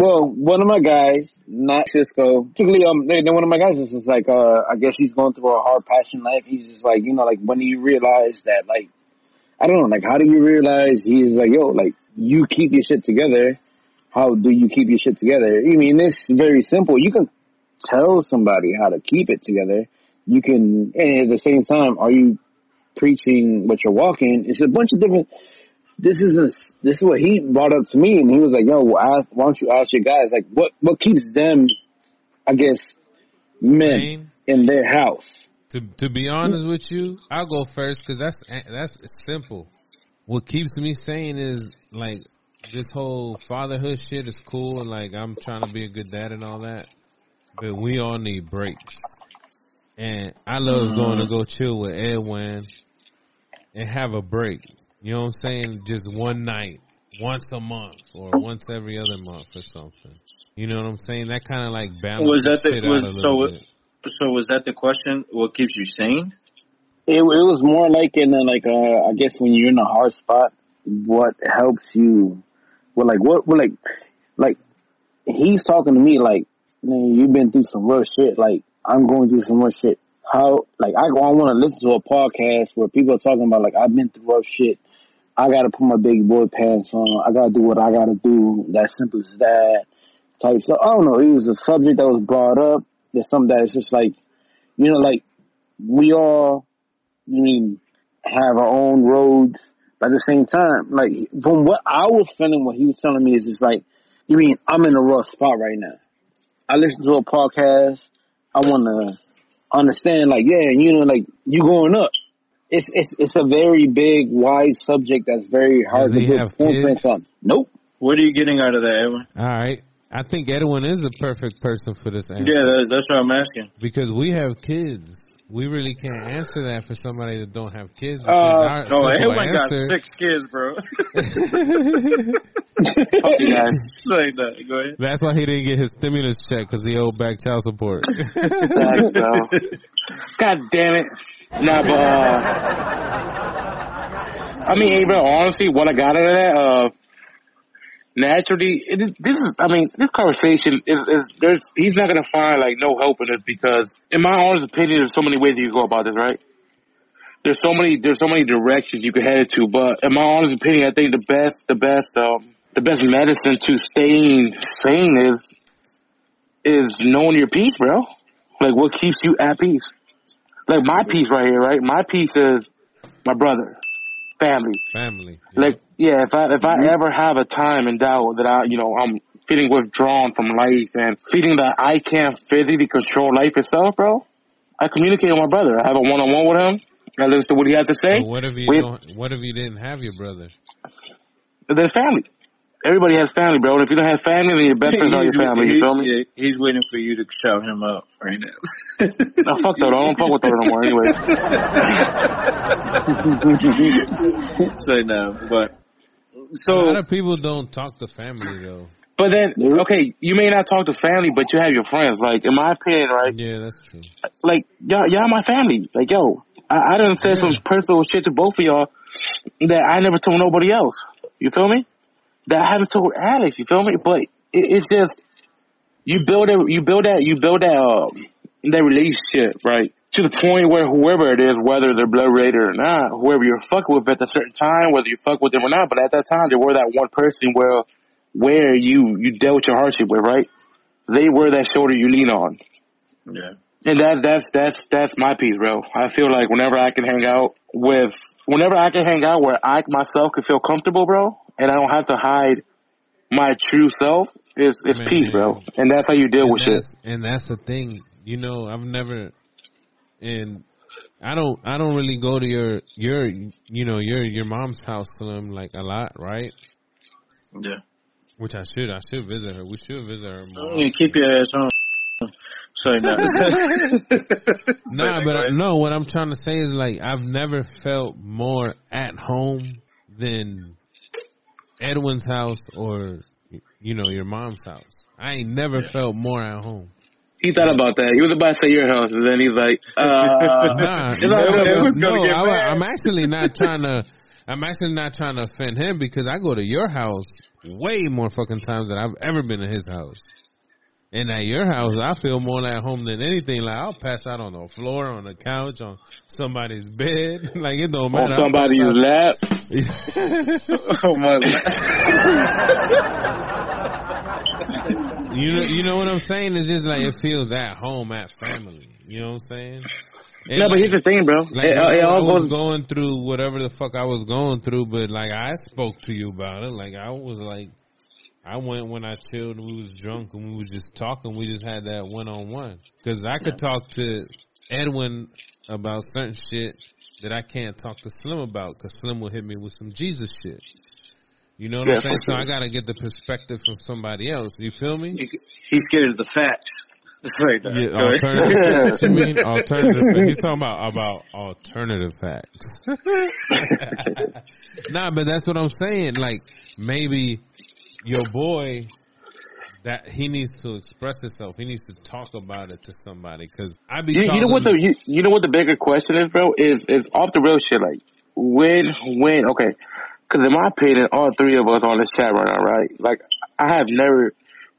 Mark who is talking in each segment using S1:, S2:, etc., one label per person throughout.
S1: Well, one of my guys, not Cisco, particularly um, then one of my guys is just like, uh, I guess he's going through a hard passion life. He's just like, you know, like when do you realize that, like, I don't know, like how do you realize he's like, yo, like you keep your shit together. How do you keep your shit together? I mean, it's very simple. You can tell somebody how to keep it together. You can, and at the same time, are you preaching what you're walking? It's a bunch of different. This is a, this is what he brought up to me, and he was like, "Yo, ask, why don't you ask your guys like what what keeps them, I guess, men
S2: Same.
S1: in their house."
S2: To to be honest with you, I'll go first because that's that's simple. What keeps me sane is like this whole fatherhood shit is cool and like I'm trying to be a good dad and all that, but we all need breaks. And I love going to mm. go chill with Edwin and have a break. You know what I'm saying? Just one night, once a month, or once every other month, or something. You know what I'm saying? That kind of like balances
S3: Was that the-
S2: shit
S3: was-
S2: out a little
S3: so-
S2: bit.
S3: So was that the question? What keeps you sane?
S1: It, it was more like in a, like uh, I guess when you're in a hard spot, what helps you? Well, like what? Well, like like he's talking to me like, man, you've been through some rough shit. Like I'm going through some rough shit. How? Like I go, I want to listen to a podcast where people are talking about like I've been through rough shit. I got to put my big boy pants on. I got to do what I got to do. That simple as that. Type stuff. I don't know. It was a subject that was brought up. There's something that is just like, you know, like we all you mean have our own roads, but at the same time, like from what I was feeling, what he was telling me is just like, you mean I'm in a rough spot right now. I listen to a podcast. I want to understand, like, yeah, you know, like you going up. It's it's it's a very big, wide subject that's very hard
S2: Does
S1: to
S2: he
S1: put
S2: have
S1: pinpoints on. Nope.
S3: What are you getting out of that, Edwin?
S2: All right. I think Edwin is a perfect person for this answer.
S3: Yeah, that's, that's what I'm asking.
S2: Because we have kids. We really can't answer that for somebody that don't have kids.
S1: Uh,
S2: our
S3: Oh,
S2: simple
S3: Edwin got six kids, bro.
S1: Fuck you
S3: like that. Go ahead.
S2: That's why he didn't get his stimulus check because he owed back child support.
S1: God damn it. Nah, but uh, I mean, bro, honestly, what I got out of that, uh, naturally, it is, this is, I mean, this conversation is, is there's, he's not gonna find like no help in this because, in my honest opinion, there's so many ways you can go about this, right? There's so many, there's so many directions you can head it to, but in my honest opinion, I think the best, the best, um, the best medicine to staying sane is, is knowing your peace, bro. Like what keeps you at peace. Like my piece right here, right? My piece is my brother, family.
S2: Family.
S1: Like, yeah, if I if I mm-hmm. ever have a time in doubt that I, you know, I'm feeling withdrawn from life and feeling that I can't physically control life itself, bro, I communicate with my brother. I have a one on one with him. I listen to what he has to say.
S2: But what if you
S1: We-
S2: don't? What if you didn't have your brother?
S1: And then family. Everybody has family, bro. And if you don't have family, then your best friends are your family. You feel me?
S3: He's, he's waiting for you to shout him up right now.
S1: No, fuck that. I don't fuck with that no more. Anyway.
S3: Say no, but
S1: So, a
S2: lot of people don't talk to family though.
S1: but then, okay, you may not talk to family, but you have your friends. Like, in my opinion, right?
S2: Yeah, that's true.
S1: like y'all, y'all my family. Like yo, I, I done said some personal shit to both of y'all that I never told nobody else. You feel me? That I haven't told Alex. You feel me? But it, it's just you build a you build that you build that um, that relationship right to the point where whoever it is, whether they're blood related or not, whoever you're fucking with at a certain time, whether you fuck with them or not, but at that time they were that one person where where you you dealt your hardship with, right? They were that shoulder you lean on.
S3: yeah.
S1: And that that's that's that's my piece, bro. I feel like whenever I can hang out with whenever I can hang out where I myself can feel comfortable, bro, and I don't have to hide my true self, it's it's
S2: Man.
S1: peace, bro. And that's how you deal
S2: and
S1: with shit.
S2: and that's the thing. You know, I've never, and I don't, I don't really go to your, your, you know, your, your mom's house to them like a lot, right?
S3: Yeah.
S2: Which I should, I should visit her. We should visit her more.
S3: You keep your ass home. Say no.
S2: Nah, but I, no, what I'm trying to say is like I've never felt more at home than Edwin's house or you know your mom's house. I ain't never felt more at home.
S1: He thought about that. He was about to say your house, and then he's like, uh,
S2: Nah,
S1: all
S2: no, no, I, I'm actually not trying to. I'm actually not trying to offend him because I go to your house way more fucking times than I've ever been in his house. And at your house, I feel more at home than anything. Like I'll pass out on the floor, on the couch, on somebody's bed. like it don't matter.
S1: On somebody's lap.
S3: oh my
S2: you know, you know what I'm saying? It's just like it feels at home, at family. You know what I'm saying? And
S1: No, but
S2: like-
S1: here's the thing, bro.
S2: Like
S1: it,
S2: I,
S1: it
S2: I was
S1: goes.
S2: going through whatever the fuck I was going through, but like I spoke to you about it. Like I was like, I went when I chilled and we was drunk and we was just talking. We just had that one on one because I could talk to Edwin about certain shit that I can't talk to Slim about because Slim will hit me with some Jesus shit. You know what
S1: Yeah,
S2: I'm saying?
S1: for
S2: So I gotta get the perspective from somebody else. You feel me?
S3: He's scared of the facts. That's right. there.
S2: Yeah, alternative. you mean alternative? He's talking about about alternative facts. nah, but that's what I'm saying. Like maybe your boy that he needs to express himself. He needs to talk about it to somebody because I be.
S1: You, you know what the you, you know what the bigger question is, bro? Is is off the real shit. Like when when okay, because in my opinion, all three of us on this chat right now, right? Like I have never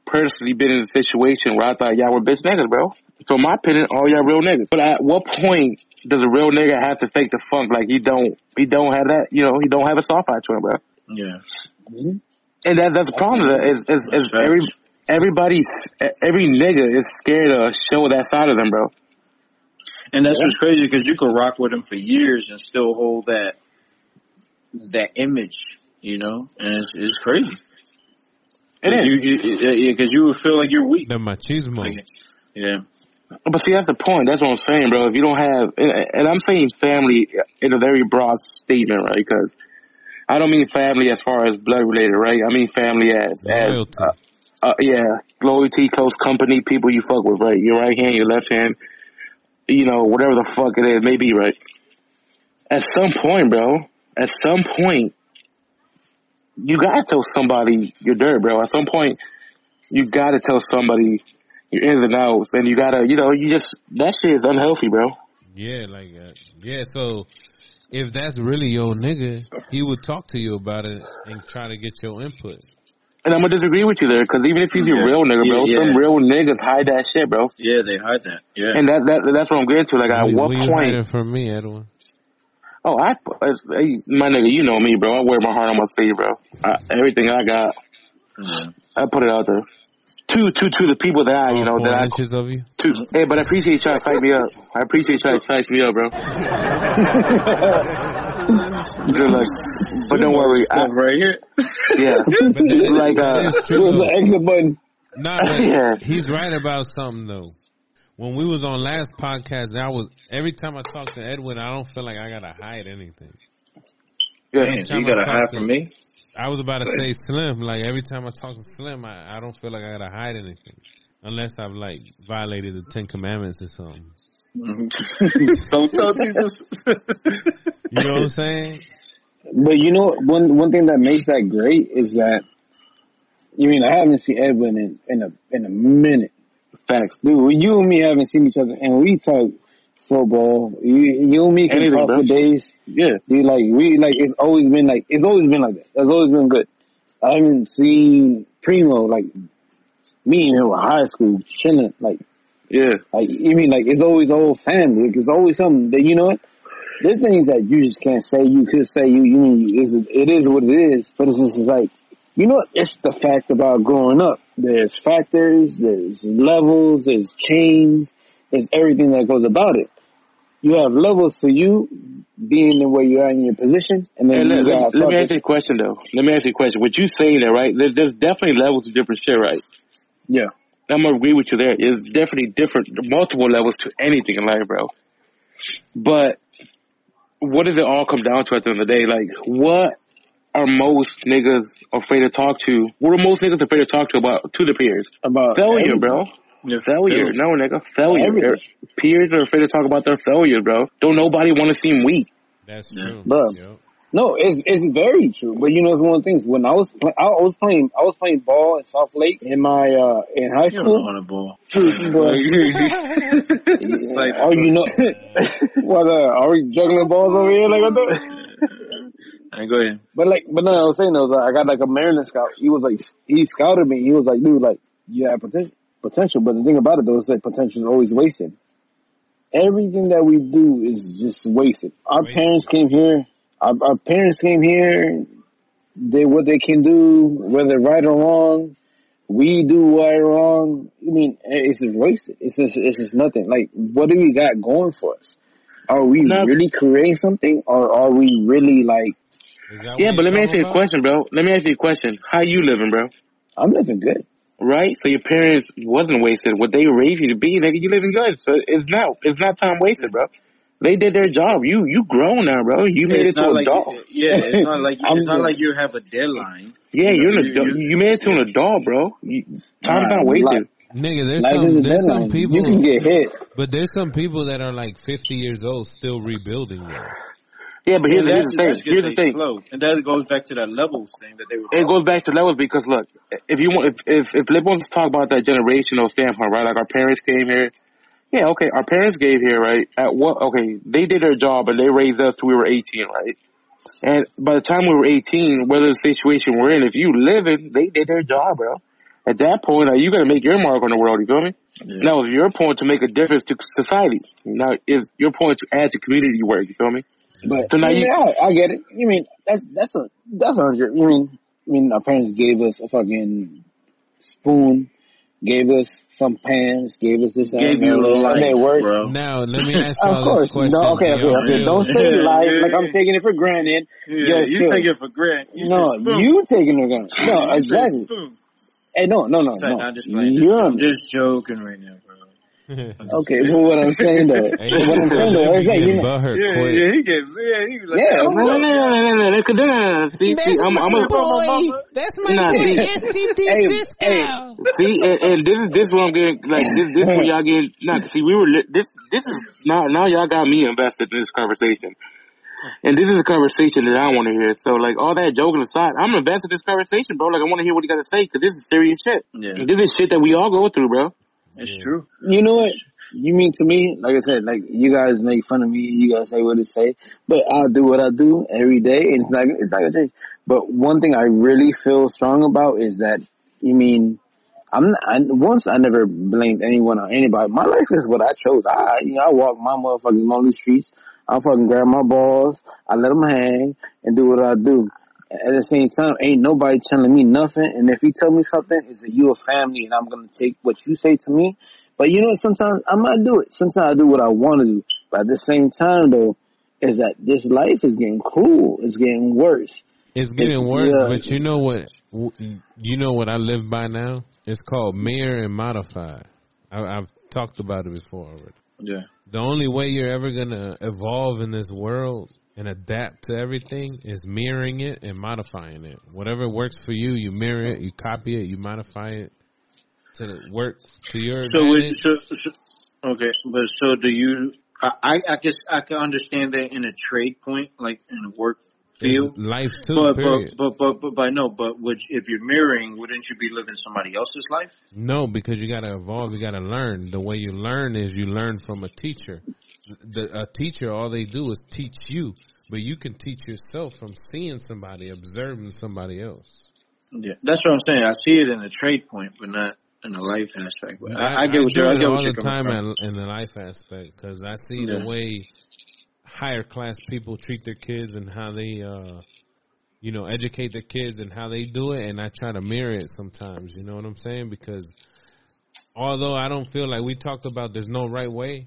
S1: personally been in a situation where I thought y'all were bitch niggas, bro. So in my opinion, all y'all real niggas. But at what point does a real nigga have to fake the funk? Like he don't he don't have that you know he don't have a soft eye to him, bro.
S3: Yeah.
S1: And that that's the problem. Is is, is
S3: Facts.
S1: every everybody's every nigga is scared to show that side of them, bro.
S3: And that's what's crazy because you could rock with them for years and still hold that that image, you know, and it's it's crazy.
S1: It is.
S3: You, you, because you would feel like you're weak.
S2: the machismo.
S3: Like, yeah.
S1: But see, that's the point. That's what I'm saying, bro. If you don't have, and, and I'm saying family in a very broad statement, right? Because I don't mean family as far as blood related, right? I mean family as, as uh, uh, yeah, loyalty, close company, people you fuck with, right? Your right hand, your left hand, you know, whatever the fuck it is, maybe, right? At some point, bro, at some point, you gotta tell somebody your dirt, bro. At some point, you gotta tell somebody your ins and outs, and you gotta, you know, you just that shit is unhealthy, bro.
S2: Yeah, like uh, yeah. So if that's really your nigga, he would talk to you about it and try to get your input.
S1: And I'm gonna disagree with you there, because even if he's your
S3: Yeah.
S1: real nigga, bro,
S3: Yeah, yeah.
S1: some real niggas hide that shit, bro.
S3: Yeah, they hide that. Yeah.
S1: And that, that that's what I'm getting to. Like, at
S2: What-
S1: what
S2: what you
S1: point?
S2: hiding from me, Edwin?
S1: Oh, I, it's- hey, my nigga, you know me, bro. I wear my heart on my sleeve, bro. I, everything I got,
S3: yeah.
S1: I put it out there. To to to the people that I, you know,
S2: Four
S1: that I.
S2: inches of you.
S1: To, hey, but I appreciate y'all fight me up. I appreciate y'all fight me up, bro. Good luck. But don't worry, I,
S3: Stuff right here.
S1: yeah.
S2: But that is,
S1: Like, uh,
S2: true.
S1: Where's
S2: though.
S1: the exit button?
S2: Nah, but
S1: Yeah.
S2: he's right about something though. When we was on last podcast, I was every time I talk to Edwin, I don't feel like I gotta hide anything.
S1: Yeah.
S3: You gotta hide
S2: to-
S3: from me.
S2: I was about to say Slim. Like every time I talk to Slim, I, I don't feel like I gotta hide anything, unless I've like violated the Ten Commandments or something.
S3: Don't tell Jesus.
S2: You know what I'm saying?
S4: But you know, one one thing that makes that great is that you mean I haven't seen Edwin in in a in a minute.
S1: Facts.
S4: Dude, you and me haven't seen each other, and we talk football. You, you and me can
S1: Anything,
S4: talk
S1: bro.
S4: for days.
S1: Yeah.
S4: Dude, like we like it's always been like it's always been like that. It's always been good. I haven't seen Primo like me and him in high school chilling like
S1: Yeah.
S4: like you mean like it's always old family. Like, it's always something that you know what. There's things that you just can't say. You could say you you mean it's, it is what it is, but it's just like you know what? It's the fact about growing up. There's factors, there's levels, there's change, there's everything that goes about it. You have levels to you being the way you are in your position, and then
S1: Hey, let, let, let me ask you a question though. Let me ask you a question. What you saying there, right? There, there's definitely levels of different shit, right?
S4: yeah.
S1: I'm gonna agree with you there. There's definitely different, multiple levels to anything in life, bro. But what does it all come down to at the end of the day? Like, what are most niggas afraid to talk to? What are most niggas afraid to talk to about to the peers?
S4: About
S1: Failure,
S4: everything.
S1: bro.
S3: Yeah,
S1: Failure. No, nigga. Failure. Peers are afraid to talk about their failures, bro. Don't nobody want to seem weak.
S2: That's
S3: Yeah.
S2: true.
S4: Bro.
S2: Yup.
S4: No, it's it's very true. But you know, it's one of the things. When I was play, I was playing I was playing ball in South Lake in my uh in high school.
S3: You don't know
S4: school.
S3: how to ball. Like-
S4: oh, you know, what? Uh, are we juggling balls over here like I thought?
S3: Alright, go ahead.
S4: But like, but no, I was saying though, I got like a Maryland scout. He was like, he scouted me. He was like, dude, like, you have potential, potential. But the thing about it though is that potential is always wasted. Everything that we do is just wasted. Our
S2: Wasted.
S4: parents came here. Our, our parents came here. Did what they can do, whether right or wrong. We do right or wrong. I mean, eh, it's just wasted. It's just, it's just nothing. Like, what do we got going for us? Are we
S1: No.
S4: really creating something, or are we really like?
S1: Yeah, but let me ask you a question, bro. Let me ask you a question. How you living, bro?
S4: I'm living good.
S1: Right? So your parents wasn't wasted. What they raised you to be, nigga, you living good. So it's not it's not time wasted, bro. They did their job. You you grown now, bro. You made it to
S3: not
S1: an
S3: like
S1: adult.
S3: yeah, it's not like
S4: I'm
S3: it's not like you have a deadline.
S1: Yeah,
S3: You
S1: you're
S3: know,
S1: an
S3: you-
S1: adult.
S3: you-
S1: You made it to an adult, bro. You, time's
S4: Nah,
S1: not wasted.
S2: Nigga, there's
S4: Life
S2: some
S4: is a
S2: there's some people
S4: You can get hit.
S2: but there's some people that are like 50 years old still rebuilding though.
S1: Yeah, but here's,
S3: Yeah,
S1: here's the thing.
S3: that's- that's 'cause
S1: Here's the thing.
S3: flow. and that goes back to that levels thing that they were.
S1: It goes back to levels because look, if you want, if if, if Lip wants to talk about that generational standpoint, right? Like our parents came here. Yeah, okay, our parents gave here, right? At what? Okay, they did their job and they raised us till we were 18, right? And by the time we were 18, whether the situation we're in, if you live it, they did their job, bro. At that point, now you to make your mark on the world. You feel me? Now, it's your point to make a difference to society. Now, it's your point to add to community work. You feel me?
S4: But
S1: So now
S4: I, mean,
S1: you-
S4: I, I get it. You mean that's that's a that's a hundred. You mean I mean our parents gave us a fucking spoon, gave us some pans, gave us this, that,
S3: Gave
S4: and
S3: you a
S4: that,
S3: life,
S4: and they worked.
S3: bro.
S2: Now, let me ask
S4: Of
S2: y'all
S4: course,
S2: this question.
S4: no, okay, okay, okay.
S2: real.
S4: Don't say
S3: Yeah,
S4: life
S3: yeah,
S4: like I'm taking it for granted.
S3: Yeah,
S4: Yo,
S3: you
S4: chill.
S3: take it for granted. You
S4: No,
S3: said spoon.
S4: you taking it for granted. No, exactly. Hey, no, no, no,
S3: It's like,
S4: no.
S3: I'm just.
S4: You're
S3: I'm just joking right now, bro
S4: okay, well, what I'm saying though, what I'm saying though, is you know,
S3: yeah, yeah, he gets, yeah, he like,
S4: yeah,
S1: no, no, no, no, no, no, see, see, I'm, my I'm a, boy,
S2: that's my
S1: nah, boy, STP
S4: hey, discount. Hey,
S1: see, and, and this is this one I'm getting, like this, this one y'all getting. Not see, we were this, this is now, now y'all got me invested in this conversation. And this is a conversation that I want to hear. So, like, all that joking aside, I'm invested in this conversation, bro. Like, I want to hear what you got to say because this is serious shit.
S3: Yeah.
S1: This is shit that we all go through, bro.
S3: It's true.
S4: you know what? You mean to me, like I said, like you guys make fun of me, you guys say what to say, but I'll do what I do every day, and it's like it's not gonna change. But one thing I really feel strong about is that you mean I'm not, I, once I never blamed anyone or anybody. My life is what I chose. I, you know, I walk my motherfucking lonely streets. I fucking grab my balls. I let them hang and do what I do. At the same time, ain't nobody telling me nothing. And if you tell me something, it's that you a family, and I'm gonna take what you say to me. But you know, sometimes I might do it. Sometimes I do what I want to do. But at the same time, though, is that this life is getting cruel. It's getting worse.
S2: It's getting worse,
S4: Yeah.
S2: but you know what? You know what I live by now? It's called mirror and modify. I, I've talked about it before already.
S3: Yeah.
S2: The only way you're ever gonna evolve in this world and adapt to everything is mirroring it and modifying it. Whatever works for you, you mirror it, you copy it, you modify it to work to your
S3: So,
S2: advantage.
S3: so, so, okay, but so do you? I, I I guess I can understand that in a trade point, like in a work
S2: It's life too.
S3: But,
S2: period.
S3: but but but but but no. But would if you're mirroring, wouldn't you be living somebody else's life?
S2: No, because you got to evolve. You got to learn. The way you learn is you learn from a teacher. The, a teacher, all they do is teach you, but you can teach yourself from seeing somebody, observing somebody else.
S3: Yeah, that's what I'm saying. I see it in the trade point, but not in the life aspect. But I, I get what
S2: do
S3: you're. I get
S2: all the time in, in the life aspect because I see the way higher class people treat their kids and how they, uh, you know, educate their kids and how they do it, and I try to mirror it sometimes. You know what I'm saying? Because although I don't feel like we talked about, there's no right way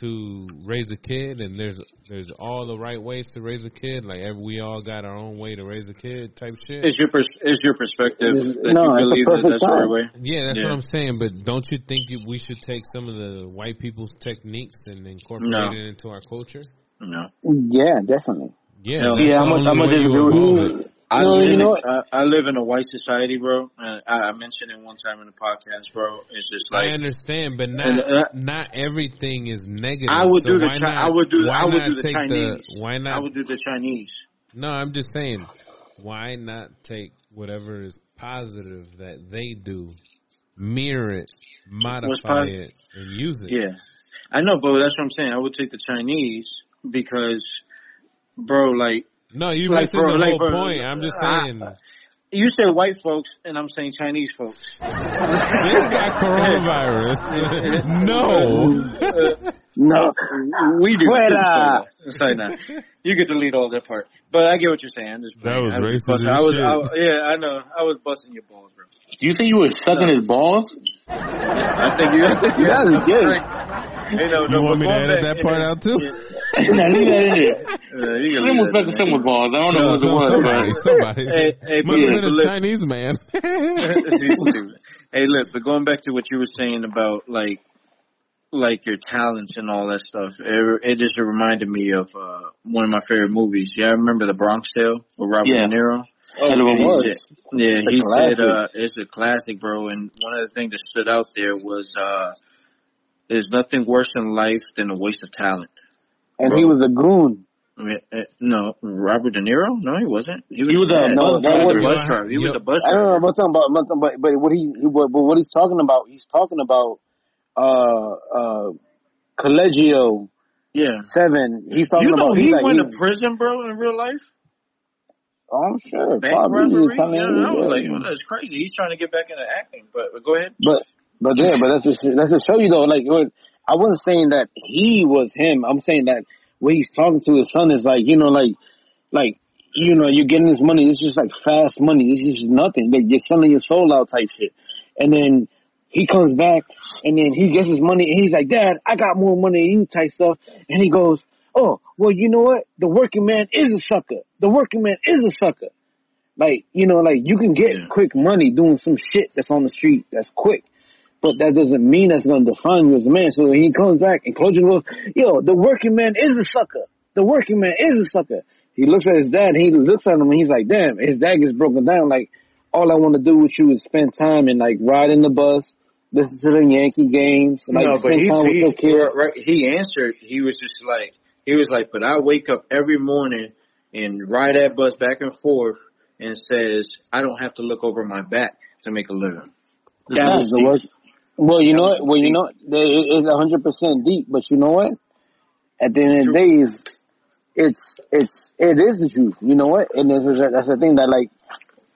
S2: to raise a kid, and there's there's all the right ways to raise a kid. Like every, we all got our own way to raise a kid, type shit.
S3: Is your pers- is your perspective
S4: It's-
S3: that
S4: no,
S3: you believe that that's the right way?
S2: Yeah, that's
S3: Yeah.
S2: what I'm saying. But don't you think you- we should take some of the white people's techniques and incorporate
S3: No.
S2: it into our culture?
S3: No.
S4: Yeah, definitely.
S2: Yeah,
S3: Hell,
S2: that's
S1: yeah, I'm
S2: only
S1: gonna- I'm gonna
S2: you
S1: disagree with you.
S3: I
S4: No,
S3: live
S4: you
S3: in,
S4: know what?
S3: I, I live in a white society, bro. And I, I mentioned it one time in the podcast, bro. It's just like I
S2: understand, but not
S3: And, uh,
S2: not everything is negative.
S3: I would
S2: so
S3: do the
S2: why
S3: Chi-
S2: not,
S3: I would do-
S2: why
S3: I would
S2: not
S3: do the
S2: take
S3: Chinese.
S2: the why
S3: I would do the Chinese.
S2: no, I'm just saying, why not take whatever is positive that they do, mirror it, modify
S3: posi-
S2: it, and use it.
S3: Yeah, I know, but that's what I'm saying. I would take the Chinese because, bro, like
S2: No, you
S3: Like,
S2: missing
S3: bro,
S2: the
S3: like,
S2: whole
S3: bro,
S2: point. I'm just
S3: I-
S2: saying.
S3: You said white folks, and I'm saying Chinese folks.
S2: this got coronavirus. no.
S4: Uh, No,
S3: We do.
S4: Fuera.
S3: Sorry, not. You get to lead all that part, but I get what you're saying.
S2: That was
S3: I
S2: racist
S3: busting- I was. I was, yeah, I know. I was busting your balls, bro.
S1: Do you think you were sucking his balls?
S3: I think you. I think you.
S4: That is gay.
S3: Hey, no,
S2: You
S3: no,
S2: want me to edit
S3: back-
S2: that part out too?
S1: nah, leave that in there.
S3: Uh, you can
S1: Slim was
S3: leave that
S1: sucking someone's balls. I don't know
S2: No,
S1: what it was,
S2: somebody,
S1: but
S2: somebody.
S3: Hey, hey,
S2: Must
S3: but
S2: have
S3: look,
S2: been a
S3: look.
S2: Chinese man.
S3: hey, look, but going back to what you were saying about like, like your talents and all that stuff, it, it just reminded me of uh one of my favorite movies. Yeah, I remember The Bronx Tale with Robert
S1: Yeah.
S3: De Niro.
S1: Hell of a
S3: He
S1: movie.
S3: said- yeah,
S4: It's a
S3: he
S4: classic.
S3: said uh it's a classic, bro. And one of the things that stood out there was uh there's nothing worse in life than a waste of talent.
S4: and he was a goon.
S3: I mean, uh, no, Robert De Niro? No, he wasn't.
S1: He was a
S3: yeah,
S4: bus
S3: he was
S4: driver.
S3: a bus driver. He was a bus
S4: I don't
S3: driver.
S4: know what I'm talking about, I'm talking about- but but what he, he but, but what he's talking about, he's talking about uh uh Collegio
S3: Yeah.
S4: Seven. He's talking
S3: You know
S4: about
S3: he
S4: like,
S3: went to prison, bro, in real life.
S4: oh, I'm sure.
S3: Bank
S4: Probably.
S3: robbery.
S4: I mean,
S3: yeah, I was like, well, that's crazy. He's trying to get back into acting. But, but go ahead.
S4: But but yeah, but that's just that's to show you though. Like I wasn't saying that he was him. I'm saying that when he's talking to his son is like you know like like you know you're getting this money. It's just like fast money. It's just nothing. Like you're selling your soul out type shit. And then he comes back and then he gets his money and he's like, Dad, I got more money than you type stuff. And he goes, Oh, well, you know what? The working man is a sucker. The working man is a sucker. Like, you know, like you can get quick money doing some shit that's on the street that's quick. But that doesn't mean that's gonna define you as a man. So he comes back and Coach goes, Yo, the working man is a sucker. The working man is a sucker. He looks at his dad he looks at him and he's like, Damn, his dad gets broken down. Like, all I want to do with you is spend time and like ride in the bus, listen to the Yankee games, like
S3: no, but
S4: spend
S3: he, he, right, he answered. He was just like, he was like, but I wake up every morning and ride that bus back and forth and says, I don't have to look over my back to make a living.
S4: That was the worst. Well, you know what? Well, you know, it's a hundred percent deep. But you know what? At the end of the day, is it's it's it is the truth. You know what? And this is that's the thing that like,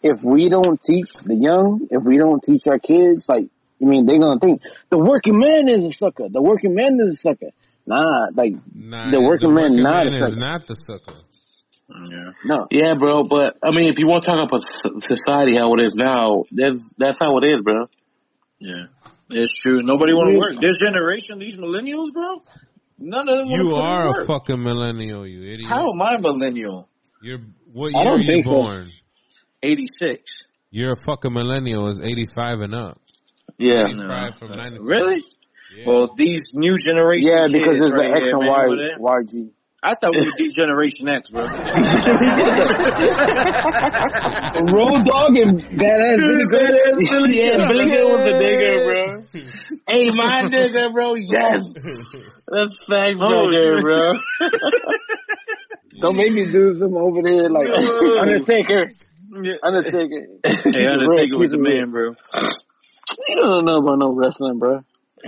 S4: if we don't teach the young, if we don't teach our kids, like, I mean, they're gonna think the working man is a sucker. The working man is a sucker. Nah, like
S2: Nah,
S4: the working man not a
S2: is not the sucker.
S3: Yeah.
S4: No.
S1: Yeah, bro. But I mean, if you want to talk about society how it is now, that's that's how it is, bro.
S3: Yeah. It's true. Nobody want to work. This generation, these millennials, bro, none of them
S2: You are a
S3: work.
S2: fucking millennial, you idiot.
S3: How am I a millennial?
S2: You're what
S4: I
S2: year
S4: don't
S2: are you
S4: think so.
S2: born?
S3: 86.
S2: You're a fucking millennial. Is 85 and up.
S1: Yeah.
S2: 85 from 95.
S3: Really?
S2: Yeah.
S3: Well, these new generation
S4: Yeah, because
S3: it's
S4: there's the X
S3: here,
S4: and
S3: man,
S4: Y
S3: over
S4: YG.
S3: I thought we were D Generation X, bro.
S4: Road Dogg and badass Billy Graham.
S1: Yeah, Billy Gill was a nigga, bro. hey, my nigga, bro. Yes, that's facts
S3: Oh,
S1: right there,
S3: shit.
S1: bro.
S4: Don't make me do some over there like Undertaker. Undertaker.
S3: Hey, Undertaker was the man, bro.
S4: You don't know about no wrestling, bro.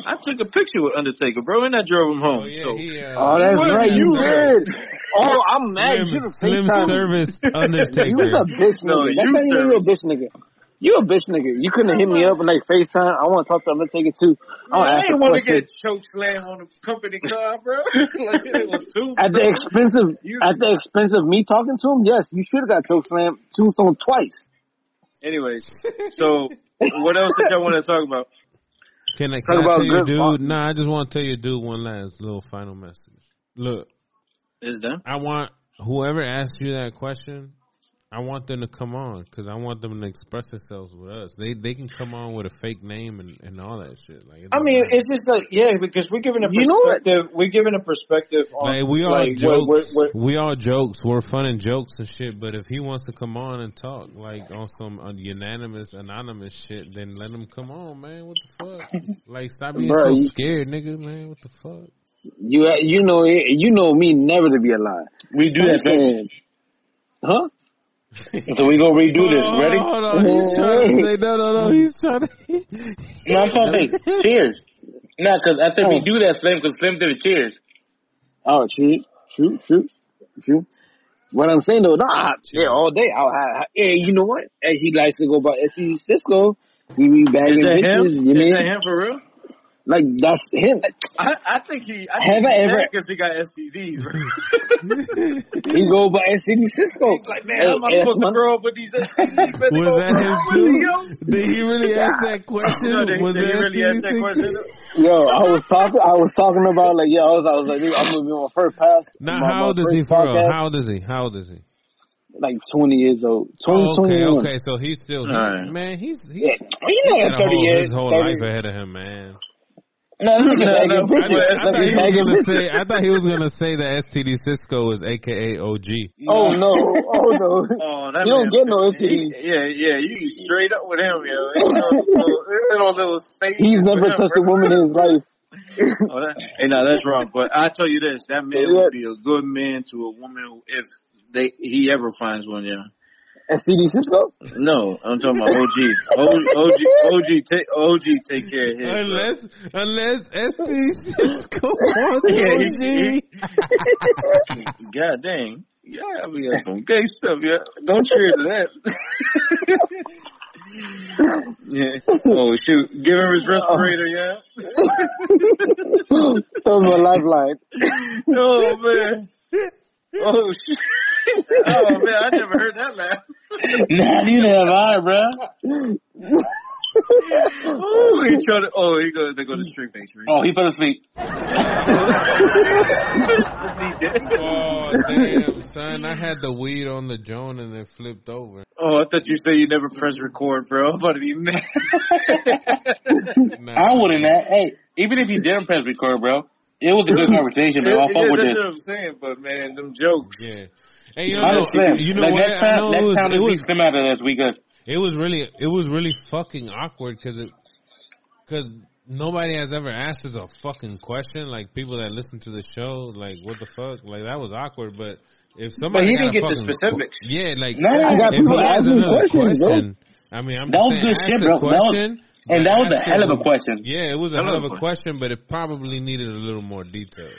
S3: I took a picture with Undertaker, bro, and I drove him home.
S2: Oh, yeah,
S3: so.
S2: he, uh,
S4: Oh, that's right. You
S2: a
S4: did. Oh, I'm mad.
S2: Slim,
S4: You
S2: slim
S4: FaceTime.
S2: service
S4: You was a bitch nigga.
S3: No,
S4: That's
S3: you
S4: not even
S3: service.
S4: you a bitch nigga. You a bitch nigga. You couldn't hit me up and like FaceTime. I want to talk to Undertaker too. I want to
S3: I didn't want to
S4: question.
S3: get choke slam on the company car, bro. like, it
S4: At the expense of
S3: You-
S4: at the expense of me talking to him, yes, you should have got choke slam tombstone twice.
S3: Anyways, so what else did y'all want to talk about?
S2: Can I,
S4: Talk
S2: can I
S4: about
S2: tell you, dude?
S4: fuck.
S2: Nah, I just want to tell you, dude, one last little final message. Look,
S3: Is it done?
S2: I want whoever asked you that question, I want them to come on because I want them to express themselves with us. They they can come on with a fake name and, and all that shit. Like,
S3: I mean,
S2: matter.
S3: it's just like yeah, because we're giving a
S4: You know what?
S3: perspective. We're giving a perspective on
S2: like we all
S3: like,
S2: jokes.
S3: what, what, what,
S2: we all jokes. We're fun and jokes and shit. But if he wants to come on and talk like on some uh, unanimous, anonymous shit, then let him come on, man. What the fuck? like, stop being
S4: Bruh,
S2: so scared, nigga, man. What the fuck?
S4: You you know you know me never to be a lie.
S1: We do that, man.
S4: Huh?
S1: So we gonna redo this.
S2: Hold on,
S1: Ready?
S2: Hold on. He's mm-hmm. trying to say no, no, no. He's trying to.
S1: No, I'm trying to say cheers. Nah, cause I think we oh. do that, Slim, cause Slim did a cheers.
S4: Oh, shoot, shoot, shoot, shoot. What I'm saying though, nah, yeah, all day. I'll have, hey, you know what? Hey, he likes to go by SC Cisco. We be
S3: Is
S4: bagging
S3: that
S4: bitches.
S3: him?
S4: You
S3: Is
S4: mean?
S3: that him for real?
S4: Like that's him.
S3: I, I think he. I
S4: Have
S3: think
S4: I
S3: he's
S4: ever-
S3: because he got STDs.
S4: He go by SC Cisco.
S3: like, man, how am I
S4: Hey,
S3: supposed to grow up with these STDs?
S2: Was that him too? Did he really ask that question?
S3: No, did,
S2: was
S3: did he really ask that
S2: STD?
S3: question?
S4: Yo, I was talking. I was talking about like, yo, I was, I was like, I'm gonna be on my first pass.
S2: Now,
S4: my,
S2: how old is he
S4: first
S2: for real? How old is he? How old is he?
S4: Like 20 years old. 20,
S2: Oh, okay,
S4: 21.
S2: okay. So he's still he,
S3: Alright.
S2: man. He's he's
S4: Yeah, you know,
S2: got a
S4: 30
S2: whole,
S4: years.
S2: his whole
S4: 30.
S2: life ahead of him, man.
S4: No, look at
S3: No,
S4: that.
S3: no,
S2: I,
S4: picture.
S2: I, I thought he was gonna say. I thought he was gonna say that STD Cisco is AKA OG.
S4: Oh, oh no! Oh no!
S3: Oh, that
S4: You don't get no
S3: he-
S4: STDs.
S3: Yeah, yeah, you straight up with him, yo. Ain't no little, ain't no little
S4: He's never
S3: him,
S4: touched a woman in his life.
S3: Oh, that, hey, no, that's wrong. But I tell you this: that man
S4: Yeah.
S3: would be a good man to a woman if they he ever finds one. Yeah.
S4: STD Cisco?
S3: No, I'm talking about OG. OG, OG, OG, take, OG, take care of his. bro.
S2: Unless unless STD Cisco wants
S3: Yeah,
S2: OG.
S3: he- God dang. Yeah, we got some gay stuff, yeah. Don't cheer to that. yeah. Oh shoot. Give him his respirator, yeah.
S4: Throw me a lifeline.
S3: oh man. Oh shit. Oh man, I never heard that laugh.
S5: Nah, neither have I, bro.
S3: Oh, he tried to. Oh, he goes. They go to string base. Right?
S5: Oh, he fell asleep.
S2: Oh damn, son! I had the weed on the joint and it flipped over.
S3: Oh, I thought you said you never press record, bro. I'm about to be mad.
S2: Nah.
S5: I wouldn't. Have, hey, even if you didn't press record, bro, it was a good conversation, bro. I
S3: yeah,
S5: fuck with
S3: that's
S5: this.
S3: what I'm saying, but man, them jokes.
S2: Yeah. Hey, you know, you know
S5: like
S2: what?
S5: next
S2: I
S5: time,
S2: know
S5: next
S2: it was,
S5: time
S2: it was
S5: out of this, we good.
S2: It was really, it was really fucking awkward because it, because nobody has ever asked us a fucking question. Like people that listen to the show, like what the fuck, like that was awkward. But if somebody
S3: but
S2: he
S3: didn't get the specifics.
S2: yeah, like
S5: No, no,
S4: I got people asking questions, bro.
S2: question, I mean, I'm
S5: That
S2: just
S5: was
S2: saying,
S5: good shit, bro.
S2: Question,
S5: And
S2: but
S5: that was a hell of a question.
S2: Yeah, it was a
S3: Hell
S2: hell
S3: of
S2: of
S3: a
S2: a question, but it probably needed a little more detail.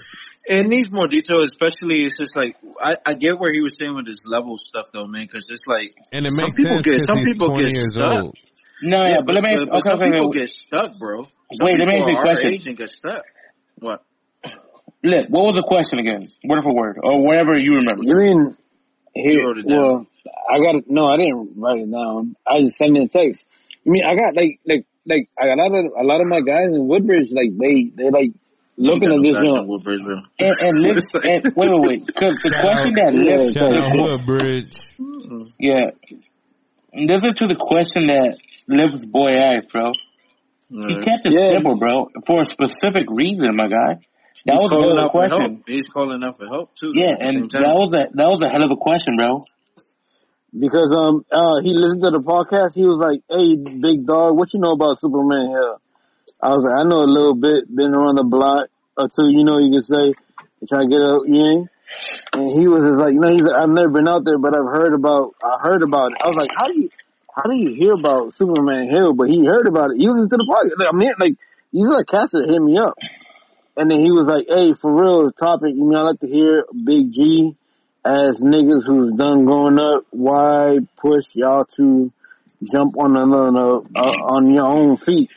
S3: It needs more detail, especially it's just like I, I get where he was saying with his level stuff though, man, because it's like
S2: And it
S3: Some
S2: makes
S3: people
S2: sense
S3: get-
S2: because
S3: some people
S2: 20
S3: get
S2: years
S3: stuck.
S2: old.
S5: No, yeah, but let me.
S3: but, but
S5: okay,
S3: some
S5: okay,
S3: people
S5: okay.
S3: get stuck, bro. Some
S5: Wait, let me
S3: people
S5: ask you a question.
S3: Our age and get stuck. What?
S5: Look, what was the question again? Word for word, or whatever you remember.
S4: You mean here?
S3: wrote it down.
S4: Well, I got it. No, I didn't write it down. I just sent it in text. You mean I got like like like I got a lot of a lot of my guys in Woodbridge like they they like looking at this
S3: That's
S4: joint.
S3: Woodbridge, bro.
S5: And, and, live, and wait, wait, wait. Because the question that lives,
S2: Shout out mm-hmm.
S4: Yeah.
S2: Woodbridge.
S5: yeah, listen to the question that Liv's boy asked, bro. He kept it
S4: Yeah.
S5: simple, bro, for a specific reason, my guy. That
S3: He's
S5: was a hell of a question.
S3: He's calling out for help too.
S5: Yeah, and that was a that was a hell of a question, bro.
S4: Because um uh he listened to the podcast. He was like, "Hey, big dog, what you know about Superman here?" I was like, "I know a little bit. Been around the block or two. You know, you can say, and try to get you know." And he was just like, "You know, he's like, I've never been out there, but I've heard about. I heard about it. I was like, how do you how do you hear about Superman Hill? But he heard about it. He was into the podcast. Like, I mean, like these are the hit me up." And then he was like, "Hey, for real, topic. You mean I like to hear Big G as niggas who's done growing up. Why push y'all to jump on another uh, on your own feet?"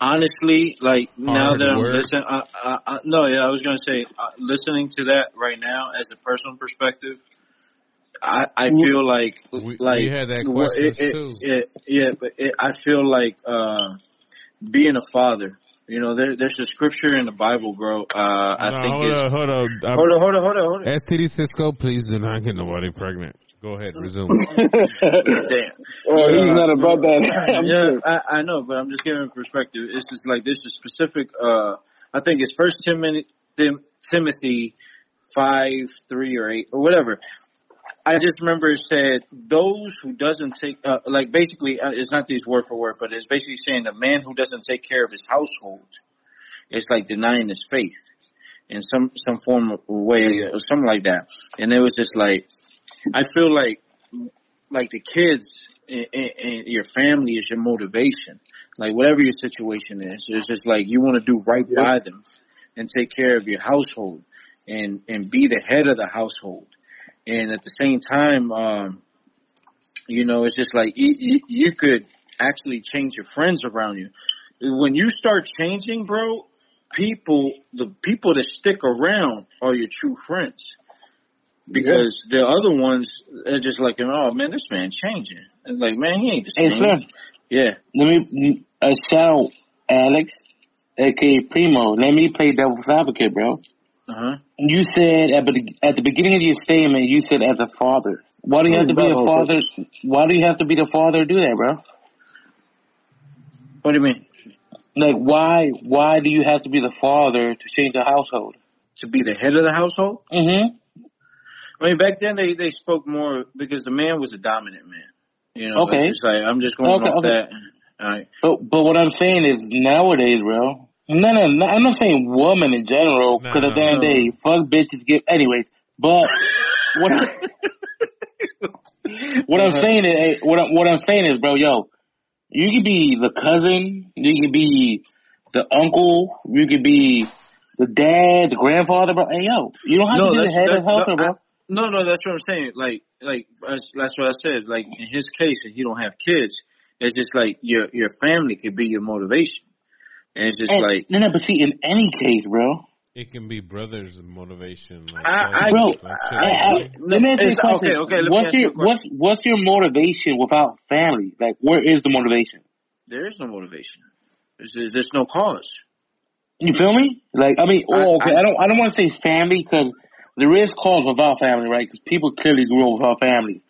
S3: honestly, like now
S2: Hard
S3: that I'm
S2: work.
S3: listening, I, I, I, no, yeah, I was gonna say, uh, listening to that right now as a personal perspective, I, I feel like,
S2: We-
S3: like
S2: we had that
S3: well,
S2: questions
S3: it, it,
S2: too.
S3: It, yeah, but it, I feel like uh being a father. You know, there, there's a scripture in the Bible, bro. Uh, I
S2: No,
S3: think
S2: hold
S3: it's.
S2: on, hold on. I'm-
S3: Hold on, hold on, hold on, hold on.
S2: STD Cisco, please do not get nobody pregnant. Go ahead, resume.
S3: Damn.
S4: Well, he's not about that. I'm
S3: yeah,
S4: sure.
S3: I, I know, but I'm just giving perspective. It's just like this is specific. Uh, I think it's First Timothy, Tim, Timothy five, three, or eight, or whatever. I just remember it said those who doesn't take, uh, like basically, uh, it's not these word for word, but it's basically saying a man who doesn't take care of his household, it's like denying his faith in some some form of way or something like that. And it was just like, I feel like like the kids and, and, and your family is your motivation. Like whatever your situation is, it's just like you want to do right by them and take care of your household. and and be the head of the household. And at the same time, um, you know, it's just like you, you, you could actually change your friends around you. When you start changing, bro, people, the people that stick around are your true friends. Because the other ones are just like, oh man, this man changing. It's like, man, he ain't the
S1: Hey,
S3: same.
S1: Slim,
S3: Yeah.
S1: let me uh, shout Alex, aka Primo. Let me play devil's advocate, bro.
S3: Uh huh.
S1: You said at the at the beginning of your statement, you said as a father. Why do you have to be a father? Why do you have to be the father to do that, bro?
S3: What do you mean?
S1: Like, why why do you have to be the father to change the household?
S3: To be the head of the household?
S1: Mm-hmm.
S3: I mean, back then they they spoke more because the man was a dominant man. You know,
S1: Okay.
S3: it's like I'm just going
S1: Okay,
S3: off
S1: okay.
S3: that. All right.
S1: But but what I'm saying is nowadays, bro. No, no, no I'm not saying woman in general, because
S2: No,
S1: at the end of the day, fuck bitches give. Anyways, but what I, what I'm uh-huh. saying is, what I'm, what I'm saying is, bro, yo, you could be the cousin, you could be the uncle, you could be the dad, the grandfather, bro. Hey, yo, you don't have
S3: No,
S1: to be the head of household,
S3: no,
S1: bro.
S3: No, no, that's what I'm saying. Like, like that's, that's what I said. Like in his case, if he don't have kids, it's just like your your family could be your motivation, and it's just
S1: And-
S3: like
S1: no, no, but see, in any case, bro,
S2: It can be brothers' motivation. Like,
S3: I- I-
S1: Bro,
S2: like
S1: I, I, let me ask you a question.
S3: okay, okay, let me
S1: what's
S3: ask you
S1: your
S3: a question.
S1: what's what's your motivation without family? Like, where is the motivation?
S3: there is no motivation. There's, there's, there's no cause.
S1: You feel me? Like, I mean, oh,
S3: I-
S1: okay. I, don't I don't want to say family because there is cause without family, right? Because people clearly grew up without family.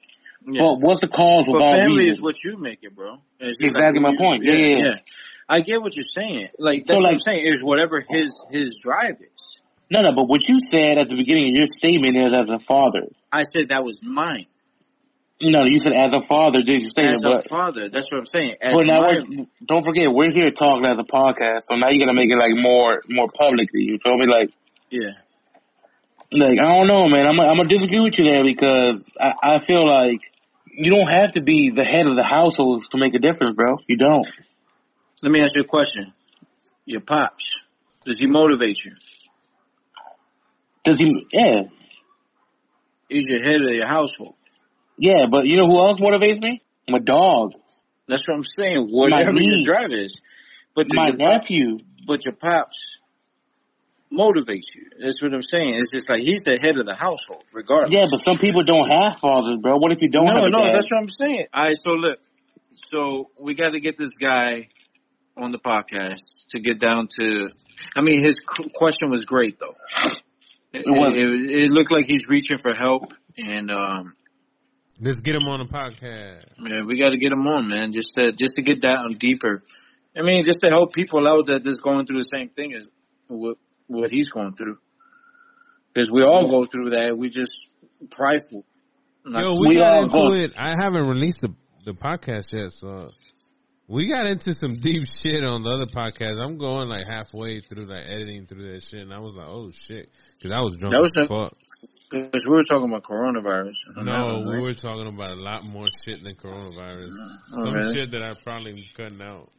S3: Yeah.
S1: But what's the cause
S3: But
S1: without
S3: family
S1: reason?
S3: is what you make it, bro. It's just
S1: Exactly my
S3: you-
S1: point. Yeah, yeah, yeah.
S3: I get what you're saying. Like
S1: So,
S3: that's what
S1: like-
S3: I'm saying is whatever his his drive is.
S1: no, no. But what you said at the beginning of your statement is as a father.
S3: I said that was mine
S1: No, you said as a father. Did you say
S3: as
S1: that?
S3: a
S1: But,
S3: father. That's what I'm saying. As
S1: but now
S3: my-
S1: don't forget we're here talking as a podcast, so now you got to make it like more more publicly. You feel me? Like.
S3: yeah.
S1: Like I don't know, man. I'm I'm gonna disagree with you there because I, I feel like you don't have to be the head of the household to make a difference, bro. You don't.
S3: Let me ask you a question. Your pops, does he motivate you?
S1: Does he? Yeah,
S3: He's your head of your household.
S1: yeah. But you know who else motivates me? My dog,
S3: That's what I'm saying. Whatever your drive is. But
S1: my
S3: your pop-
S1: nephew.
S3: but your pops motivates you. That's what I'm saying. It's just like he's the head of the household, regardless.
S1: Yeah, but some people don't have fathers, bro. What if you don't
S3: no,
S1: have a
S3: no, that's what I'm saying. All right, so look, so we got to get this guy on the podcast to get down to. I mean, his question was great though. It,
S1: was.
S3: it, it looked like he's reaching for help, and um,
S2: Let's get him on the podcast.
S3: man, we got to get him on, man, just to just to get down deeper. I mean, just to help people out that is going through the same thing as what what he's going through. Because we all go through that. We just prideful. Not-
S2: Yo, we,
S1: we
S2: got
S1: all
S2: into
S1: go-
S2: it. I haven't released the the podcast yet, so we got into some deep shit on the other podcast. I'm going like halfway through like editing through that shit, and I was like, oh shit, because I was drunk
S3: That was
S2: as
S3: the-
S2: fuck.
S3: Because we were talking about coronavirus.
S2: No, we were talking about a lot more shit than coronavirus.
S3: Oh,
S2: Some
S3: really?
S2: shit that I probably cutting out.